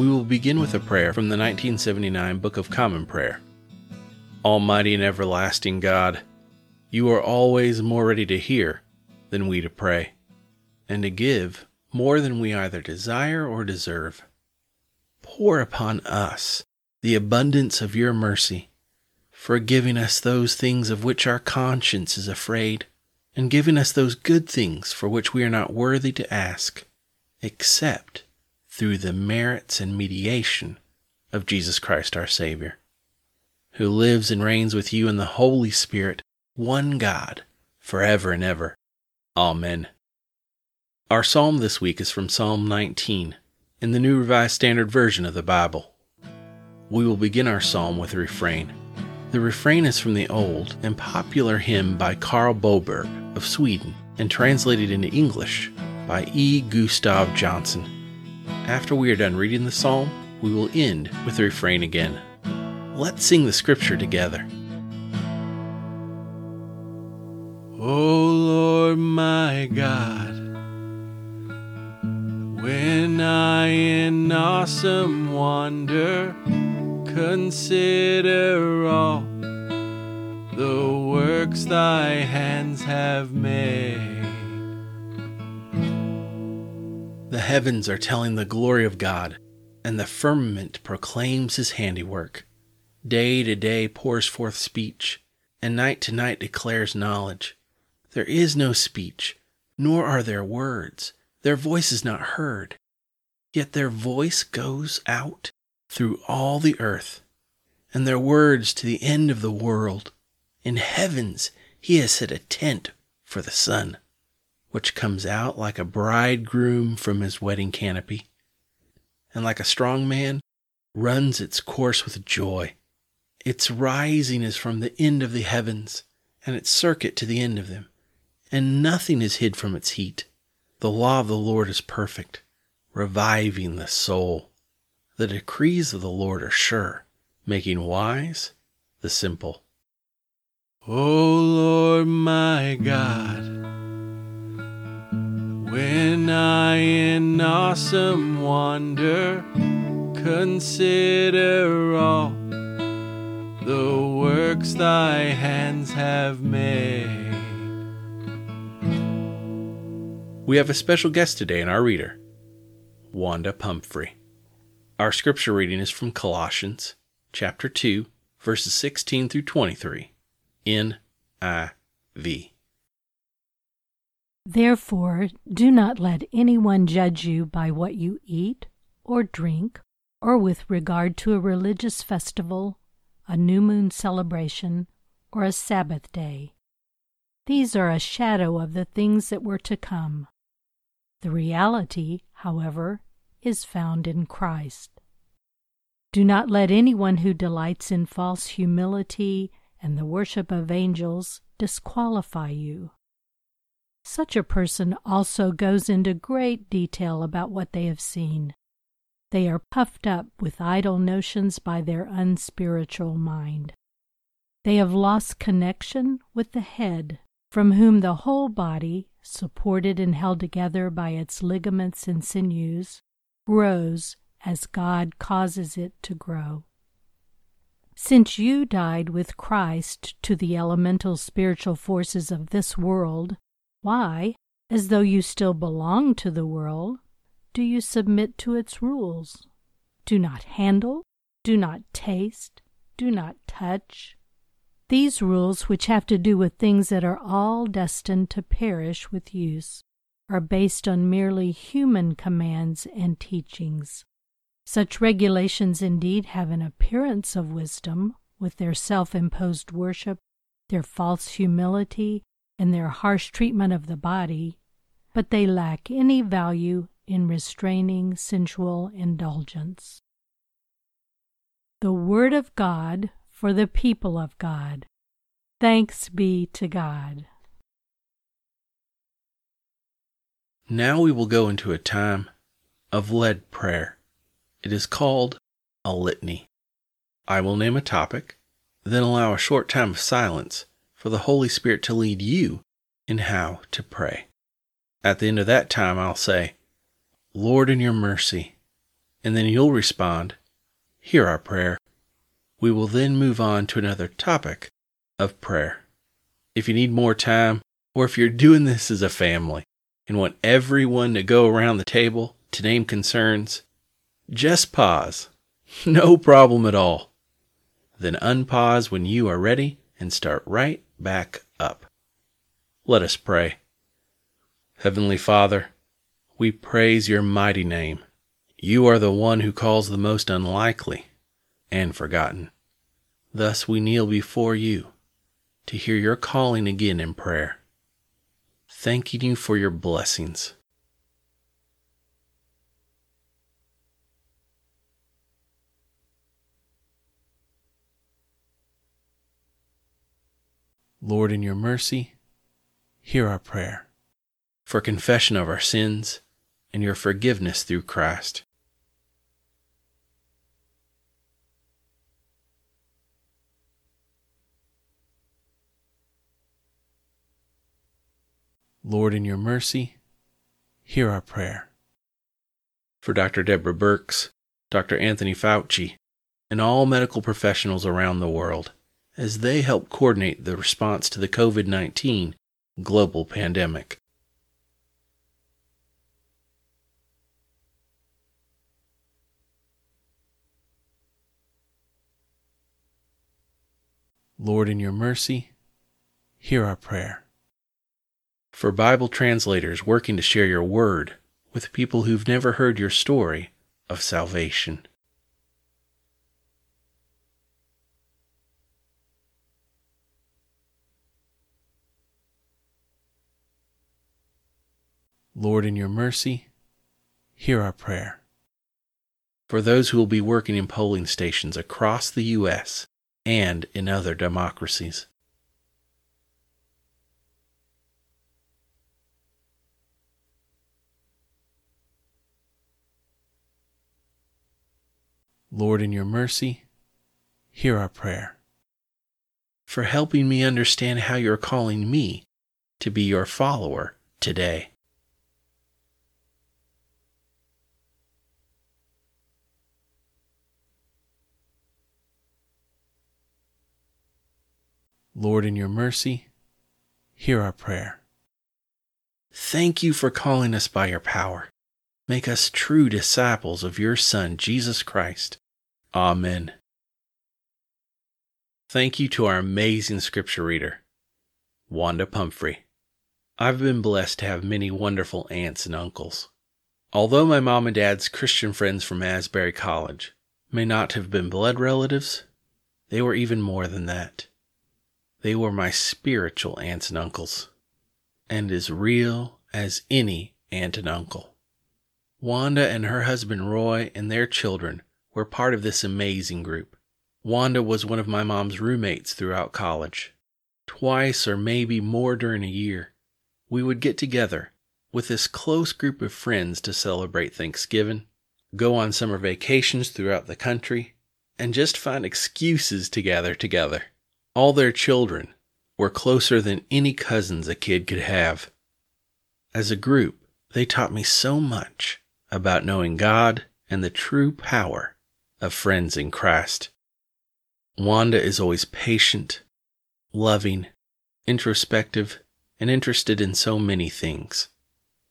We will begin with a prayer from the 1979 Book of Common Prayer. Almighty and everlasting God, you are always more ready to hear than we to pray, and to give more than we either desire or deserve. Pour upon us the abundance of your mercy, forgiving us those things of which our conscience is afraid, and giving us those good things for which we are not worthy to ask, except through the merits and mediation of Jesus Christ our Savior, who lives and reigns with you in the Holy Spirit, one God, forever and ever. Amen. Our psalm this week is from Psalm 19 in the New Revised Standard Version of the Bible. We will begin our psalm with a refrain. The refrain is from the old and popular hymn by Carl Boberg of Sweden and translated into English by E. Gustav Johnson. After we are done reading the psalm, we will end with the refrain again. Let's sing the scripture together. O Lord my God, when I in awesome wonder consider all the works thy hands have made. The heavens are telling the glory of God, and the firmament proclaims his handiwork. Day to day pours forth speech, and night to night declares knowledge. There is no speech, nor are there words. Their voice is not heard. Yet their voice goes out through all the earth, and their words to the end of the world. In heavens he has set a tent for the sun, which comes out like a bridegroom from his wedding canopy, and like a strong man runs its course with joy. Its rising is from the end of the heavens, and its circuit to the end of them and nothing is hid from its heat. The law of the Lord is perfect, reviving the soul. The decrees of the Lord are sure, making wise the simple. O Lord my God, when I in awesome wonder consider all the works thy hands have made. We have a special guest today in our reader, Wanda Pumphrey. Our scripture reading is from Colossians chapter 2, verses 16 through 23, NIV. Therefore, do not let anyone judge you by what you eat or drink, or with regard to a religious festival, a new moon celebration, or a Sabbath day. These are a shadow of the things that were to come. The reality, however, is found in Christ. Do not let anyone who delights in false humility and the worship of angels disqualify you. Such a person also goes into great detail about what they have seen. They are puffed up with idle notions by their unspiritual mind. They have lost connection with the head, from whom the whole body, supported and held together by its ligaments and sinews, grows as God causes it to grow. Since you died with Christ to the elemental spiritual forces of this world, why, as though you still belong to the world, do you submit to its rules? Do not handle, do not taste, do not touch, these rules, which have to do with things that are all destined to perish with use, are based on merely human commands and teachings. Such regulations indeed have an appearance of wisdom with their self imposed worship their false humility, and their harsh treatment of the body, but they lack any value in restraining sensual indulgence. The Word of God for the people of God. Thanks be to God. Now we will go into a time of lead prayer. It is called a litany. I will name a topic, then allow a short time of silence for the Holy Spirit to lead you in how to pray. At the end of that time, I'll say, Lord, in your mercy. And then you'll respond, Hear our prayer. We will then move on to another topic of prayer. If you need more time, or if you're doing this as a family and want everyone to go around the table to name concerns, just pause. No problem at all. Then unpause when you are ready and start right back up. Let us pray. Heavenly Father, we praise your mighty name. You are the one who calls the most unlikely and forgotten. Thus we kneel before you to hear your calling again in prayer, thanking you for your blessings. Lord, in your mercy, hear our prayer for confession of our sins and your forgiveness through Christ. Lord, in your mercy, hear our prayer. For Dr. Deborah Birx, Dr. Anthony Fauci, and all medical professionals around the world as they help coordinate the response to the COVID 19 global pandemic. Lord, in your mercy, hear our prayer. For Bible translators working to share your word with people who've never heard your story of salvation. Lord, in your mercy, hear our prayer. For those who will be working in polling stations across the U.S and in other democracies. Lord, in your mercy, hear our prayer. For helping me understand how you're calling me to be your follower today. Lord, in your mercy, hear our prayer. Thank you for calling us by your power. Make us true disciples of your Son, Jesus Christ. Amen. Thank you to our amazing scripture reader, Wanda Pumphrey. I've been blessed to have many wonderful aunts and uncles. Although my mom and dad's Christian friends from Asbury College may not have been blood relatives, they were even more than that. They were my spiritual aunts and uncles, and as real as any aunt and uncle. Wanda and her husband Roy and their children were part of this amazing group. Wanda was one of my mom's roommates throughout college. Twice or maybe more during a year, we would get together with this close group of friends to celebrate Thanksgiving, go on summer vacations throughout the country, and just find excuses to gather together. All their children were closer than any cousins a kid could have. As a group, they taught me so much about knowing God and the true power of friends in Christ. Wanda is always patient, loving, introspective, and interested in so many things.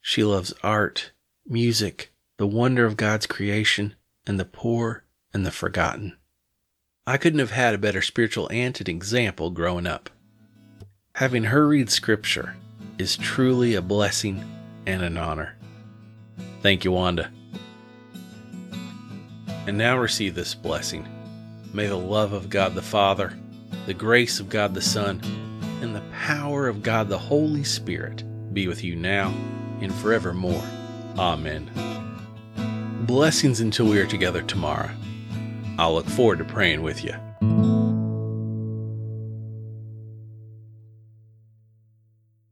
She loves art, music, the wonder of God's creation, and the poor and the forgotten. I couldn't have had a better spiritual aunt and example growing up. Having her read Scripture is truly a blessing and an honor. Thank you, Wanda. And now receive this blessing. May the love of God the Father, the grace of God the Son, and the power of God the Holy Spirit be with you now and forevermore. Amen. Blessings until we are together tomorrow. I'll look forward to praying with you.